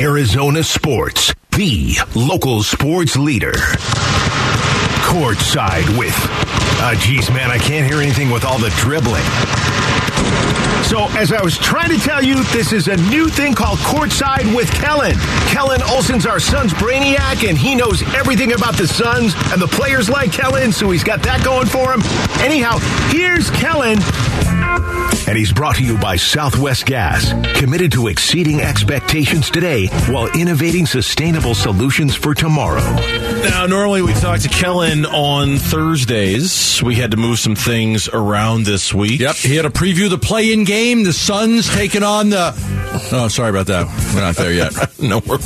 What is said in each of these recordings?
Arizona Sports, the local sports leader. Courtside with. Uh, geez, man, I can't hear anything with all the dribbling. So, as I was trying to tell you, this is a new thing called Courtside with Kellan. Kellan Olson's our Suns brainiac, and he knows everything about the Suns and the players like Kellan, so he's got that going for him. Anyhow, here's Kellan. And he's brought to you by Southwest Gas, committed to exceeding expectations today while innovating sustainable solutions for tomorrow. Now, normally we talk to Kellan on Thursdays. We had to move some things around this week. Yep, he had to preview the play-in game. The Suns taking on the. Oh, sorry about that. We're not there yet. no, we're.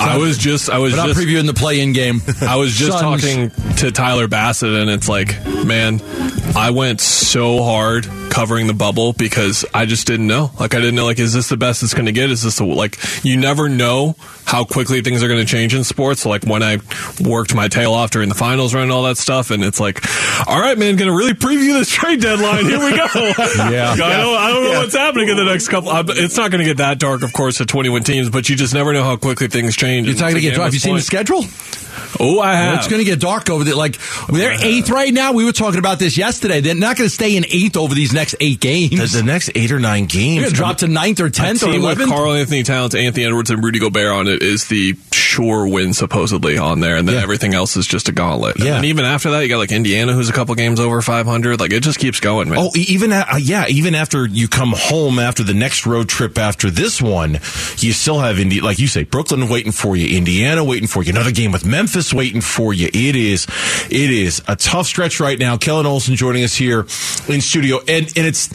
I was just, I was just, previewing the play-in game. I was just Suns. talking to Tyler Bassett, and it's like, man, I went so hard covering the bubble because I just didn't know. Like, I didn't know, like, is this the best it's going to get? Is this the, like, you never know how quickly things are going to change in sports. Like, when I worked my tail off during the finals run and all that stuff, and it's like, all right, man, going to really preview this trade deadline. Here we go. Yeah. I don't, I don't know what's happening in the next couple. Uh, I- It's not going to get that dark, of course, at 21 teams, but you just never know how quickly things change. You're talking to get dark. Have you seen the schedule? Oh, I have. It's going to get dark over there. Like they're eighth right now. We were talking about this yesterday. They're not going to stay in eighth over these next eight games. The, the next eight or nine They're games. going to drop to ninth or tenth or team with eleventh. Karl-Anthony Towns, Anthony Edwards, and Rudy Gobert on it is the sure win supposedly on there, and then Yeah. everything else is just a gauntlet. Yeah. And even after that, you got like Indiana, who's a couple games over 500. Like it just keeps going, man. Oh, even a- uh, yeah, even after you come home after the next road trip after this one, you still have Indi- like you say, Brooklyn waiting for you, Indiana waiting for you, another game with Memphis waiting for you. It is, it is a tough stretch right now. Kellan Olson joining us here in studio, and and it's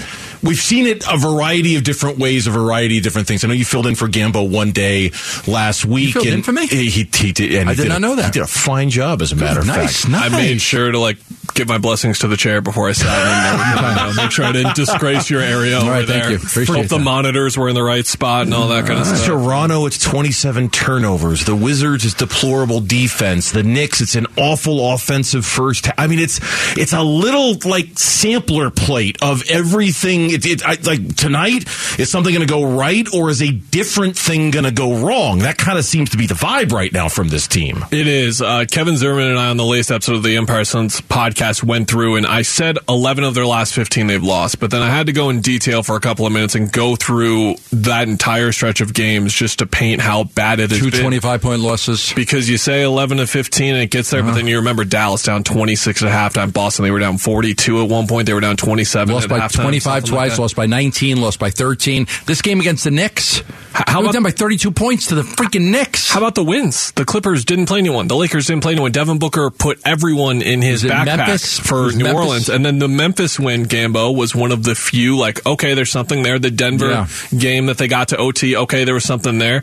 we've seen it a variety of different ways, a variety of different things. I know you filled in for Gambo one day last week. filled and in for me? He, he, he did. And I he did not a- know that. He did a fine job, as a matter of nice, fact. nice. I made sure to like give my blessings to the chair before I sat in there. Make sure I didn't disgrace your area over right, thank there. you. Appreciate Hope the that. monitors were in the right spot and all that kind of stuff. Toronto, it's 27 turnovers. The Wizards, it's deplorable defense. The Knicks, it's an awful offensive first. I mean, it's it's a little like sampler plate of everything. It, it I, like tonight, is something going to go right, or is a different thing going to go wrong? That kind of seems to be the vibe right now from this team. It is. Uh, Kevin Zimmerman and I on the latest episode of the Empire Suns podcast went through, and I said 11 of their last 15 they've lost, but then I had to go in detail for a couple of minutes and go through that entire stretch of games just to paint how bad it has Two twenty-five point losses. Because you say 11 to 15 and it gets there, Uh-huh. but then you remember Dallas down 26 at halftime. Boston, they were down 42 at one point. They were down 27 Lost at by halftime, 25 something like twice, lost by 19, lost by 13. This game against the Knicks, how were about- down by 32 points to the freaking Knicks. How about the wins? The Clippers didn't play anyone. The Lakers didn't play anyone. Devin Booker put everyone in his backpack Memphis? For New Memphis? Orleans. And then the Memphis win, Gambo, was one of the few, like, okay, there's something there. The Denver Yeah. game that they got to OT, okay, there was something there.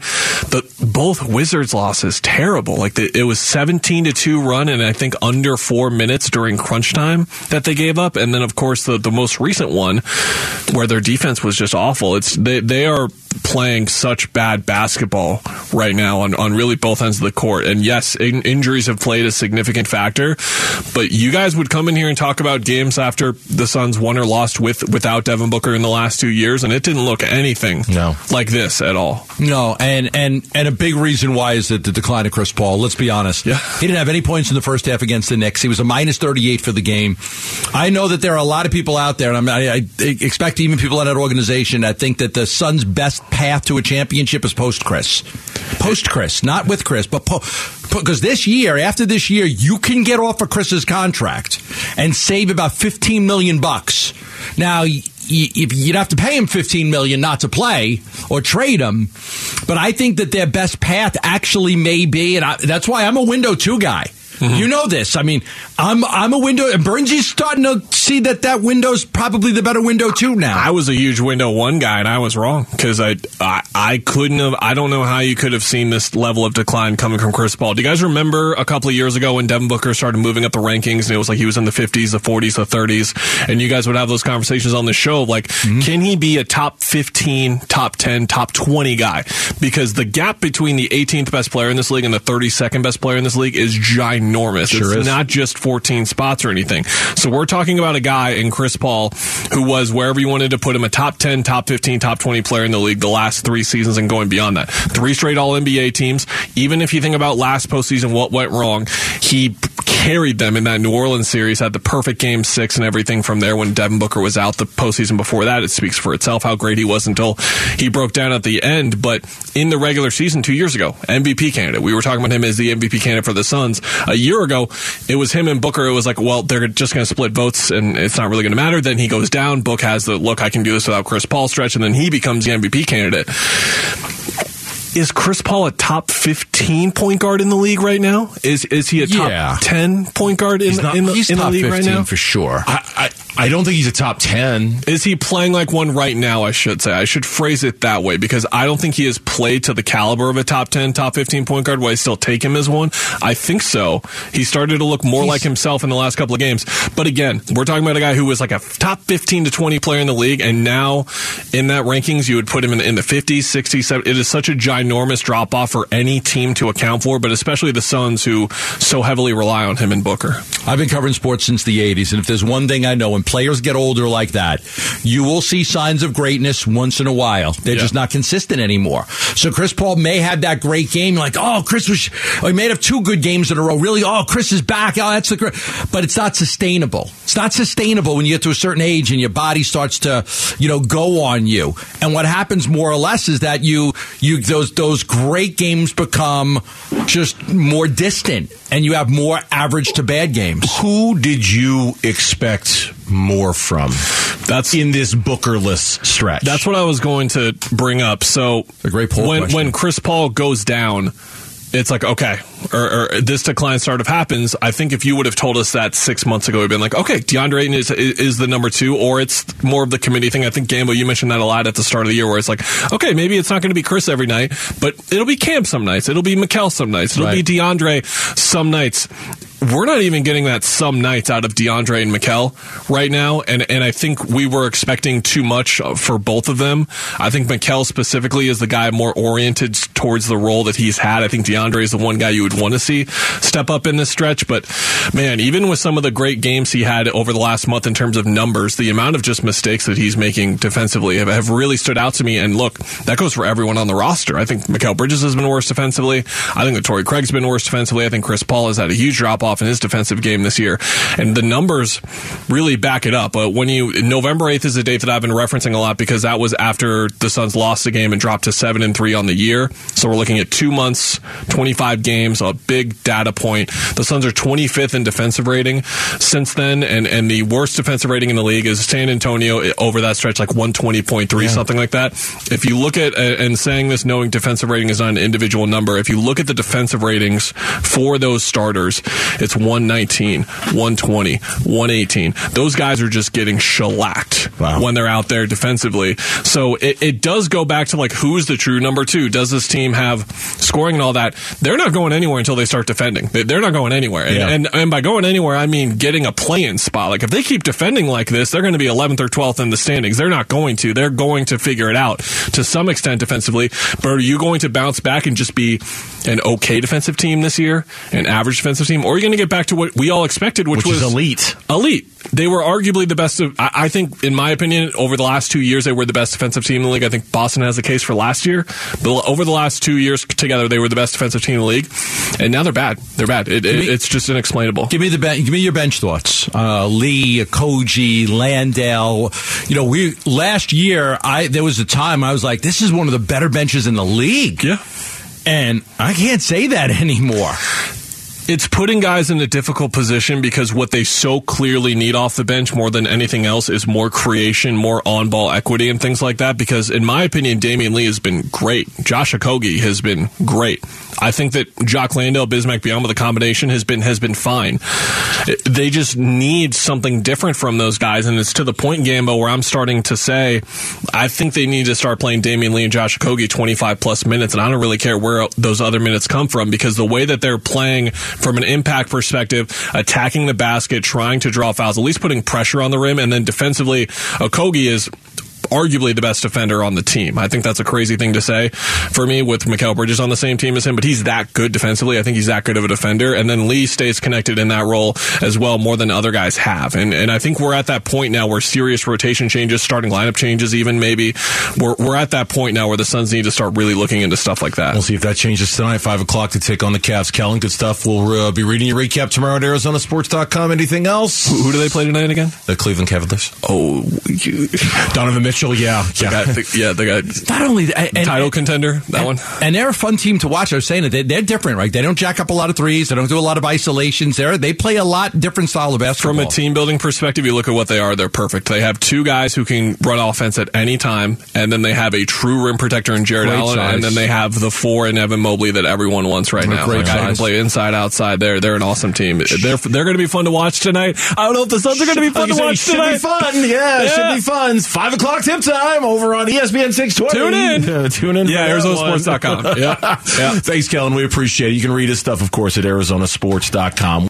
The both Wizards losses, terrible. Like, the, it was 17 to 2 run, and I think under four minutes during crunch time that they gave up. And then, of course, the, the most recent one where their defense was just awful. It's they, they are playing such bad basketball right now on, on really both ends of the court. And yes, in, injuries have played a significant factor, but you guys would come in here and talk about games after the Suns won or lost with without Devin Booker in the last two years, and it didn't look anything No. like this at all. No, and and and a big reason why is that the decline of Chris Paul. Let's be honest. Yeah. He didn't have any points in the first half against the Knicks. He was a minus 38 for the game. I know that there are a lot of people out there, and I'm, I, I expect even people in that organization that think that the Suns' best path to a championship is post Chris. Post Chris, not with Chris, but because this year, after this year, you can get off of Chris's contract and save about 15 million bucks. Now, if you'd have to pay him 15 million not to play or trade him, but I think that their best path actually may be, and I, that's why I'm a window two guy. Mm-hmm. You know this. I mean, I'm I'm a window, and Burnsy's starting to see that that window's probably the better window too now. I was a huge window one guy, and I was wrong because I, I I couldn't have. I don't know how you could have seen this level of decline coming from Chris Paul. Do you guys remember a couple of years ago when Devin Booker started moving up the rankings, and it was like he was in the 50s, the 40s, the 30s, and you guys would have those conversations on the show of like, mm-hmm. can he be a top 15, top 10, top 20 guy? Because the gap between the 18th best player in this league and the 32nd best player in this league is ginormous. Sure it's is. not just 14 spots or anything. So we're talking about a guy in Chris Paul who was wherever you wanted to put him a top 10, top 15, top 20 player in the league the last three seasons and going beyond that. Three straight All NBA teams. Even if you think about last postseason, what went wrong, he carried them in that New Orleans series, had the perfect game six and everything from there when Devin Booker was out the postseason before that. It speaks for itself how great he was until he broke down at the end. But in the regular season two years ago, MVP candidate. We were talking about him as the MVP candidate for the Suns. A year ago, it was him and Booker. It was like, well, they're just going to split votes and it's not really going to matter. Then he goes down. Book has the look, I can do this without Chris Paul stretch. And then he becomes the MVP candidate. Is Chris Paul a top 15 point guard in the league right now? Is is he a top Yeah. 10 point guard in, He's not- in the, in the league 15 right now? for sure. I, I I don't think he's a top ten. Is he playing like one right now? I should say. I should phrase it that way because I don't think he has played to the caliber of a top 10, top 15 point guard. Will I still take him as one? I think so. He started to look more like himself in the last couple of games. But again, we're talking about a guy who was like a top 15 to 20 player in the league. And now in that rankings, you would put him in, in the 50s, 60s, 70s. It is such a ginormous drop off for any team to account for, but especially the Suns who so heavily rely on him and Booker. I've been covering sports since the 80s, and if there's one thing I know, when players get older like that, you will see signs of greatness once in a while. They're Yeah. just not consistent anymore. So Chris Paul may have that great game, like, oh, Chris was, oh, he may have two good games in a row. Really, oh, Chris is back. Oh, that's the great. But it's not sustainable. It's not sustainable when you get to a certain age and your body starts to, you know, go on you. And what happens more or less is that you, you, those, those great games become just more distant and you have more average to bad games. Who did you expect more from? That's in this Bookerless stretch. That's what I was going to bring up. So A great poll when question. when Chris Paul goes down, it's like okay, or, or this decline sort of happens. I think if you would have told us that six months ago, we'd been like, okay, DeAndre Ayton is is the number two, or it's more of the committee thing. I think Gambo you mentioned that a lot at the start of the year, where it's like, okay, maybe it's not going to be Chris every night, but it'll be Cam some nights, it'll be Mikal some nights, it'll Right. be DeAndre some nights. We're not even getting that some nights out of DeAndre and Mikal right now, and and I think we were expecting too much for both of them. I think Mikal specifically is the guy more oriented towards the role that he's had. I think DeAndre is the one guy you would want to see step up in this stretch. But man, even with some of the great games he had over the last month in terms of numbers, the amount of just mistakes that he's making defensively have, have really stood out to me. And look, that goes for everyone on the roster. I think Mikal Bridges has been worse defensively. I think that Torrey Craig's been worse defensively. I think Chris Paul has had a huge drop off in his defensive game this year, and the numbers really back it up. Uh, when you November eighth is a date that I've been referencing a lot because that was after the Suns lost the game and dropped to seven and three on the year. So we're looking at two months, twenty five games, a big data point. The Suns are twenty fifth in defensive rating since then, and and the worst defensive rating in the league is San Antonio over that stretch, like one twenty point three, something like that. If you look at and saying this, knowing defensive rating is not an individual number, if you look at the defensive ratings for those starters, it's 119, 120, 118. Those guys are just getting shellacked Wow. when they're out there defensively. So it, it does go back to like who's the true number two? Does this team have scoring and all that? They're not going anywhere until they start defending. They- They're not going anywhere. And, Yeah. and and by going anywhere, I mean getting a play-in spot. Like if they keep defending like this, they're going to be 11th or 12th in the standings. They're not going to. They're going to figure it out to some extent defensively. But are you going to bounce back and just be an okay defensive team this year, an average defensive team, or are you going to get back to what we all expected, which, which was elite. elite. They were arguably the best of. I, I think, in my opinion, over the last two years, they were the best defensive team in the league. I think Boston has a case for last year, but over the last two years together, they were the best defensive team in the league. And now they're bad. They're bad. It, it, it's just inexplainable. Give me the ben- give me your bench thoughts. Uh, Lee, Okogie, Landale. You know, we last year I there was a time I was like, this is one of the better benches in the league. Yeah. And I can't say that anymore. It's putting guys in a difficult position because what they so clearly need off the bench more than anything else is more creation, more on ball equity, and things like that. Because, in my opinion, Damian Lee has been great. Josh Okogie has been great. I think that Jock Landale, Bismack Biyombo, the combination has been has been fine. They just need something different from those guys, and it's to the point, Gambo, where I'm starting to say, I think they need to start playing Damian Lee and Josh Okogie 25 plus minutes, and I don't really care where those other minutes come from because the way that they're playing from an impact perspective, attacking the basket, trying to draw fouls, at least putting pressure on the rim, and then defensively, Okogie is arguably the best defender on the team. I think that's a crazy thing to say for me with Mikal Bridges on the same team as him, but he's that good defensively. I think he's that good of a defender. And then Lee stays connected in that role as well more than other guys have. And and I think we're at that point now where serious rotation changes, starting lineup changes, even maybe we're we're at that point now where the Suns need to start really looking into stuff like that. We'll see if that changes tonight, five o'clock to take on the Cavs. Kellan, good stuff. We'll uh, be reading your recap tomorrow at ArizonaSports.com. Anything else? Who, who do they play tonight again? The Cleveland Cavaliers. Oh, you, Donovan Mitchell. Yeah, the guy, yeah, the guy. Not only and, title contender, that and, one. And they're a fun team to watch. I was saying that they, they're different, right? They don't jack up a lot of threes. They don't do a lot of isolations. There, they play a lot different style of basketball. From a team building perspective, you look at what they are. They're perfect. They have two guys who can run offense at any time, and then they have a true rim protector in Jarrett Great Allen, size. and then they have the four in Evan Mobley that everyone wants right now. Great Like, play inside, outside. They're they're an awesome team. They're they're going to be fun to watch tonight. I don't know if the Suns are going to be fun to watch should tonight. be fun. Yeah, Yeah. should be fun. It's five o'clock tip time over on ESPN 620. Tune in. Uh, tune in. Yeah, for that one. ArizonaSports.com. Yeah, yeah. Thanks, Kellan. We appreciate it. You can read his stuff, of course, at ArizonaSports.com.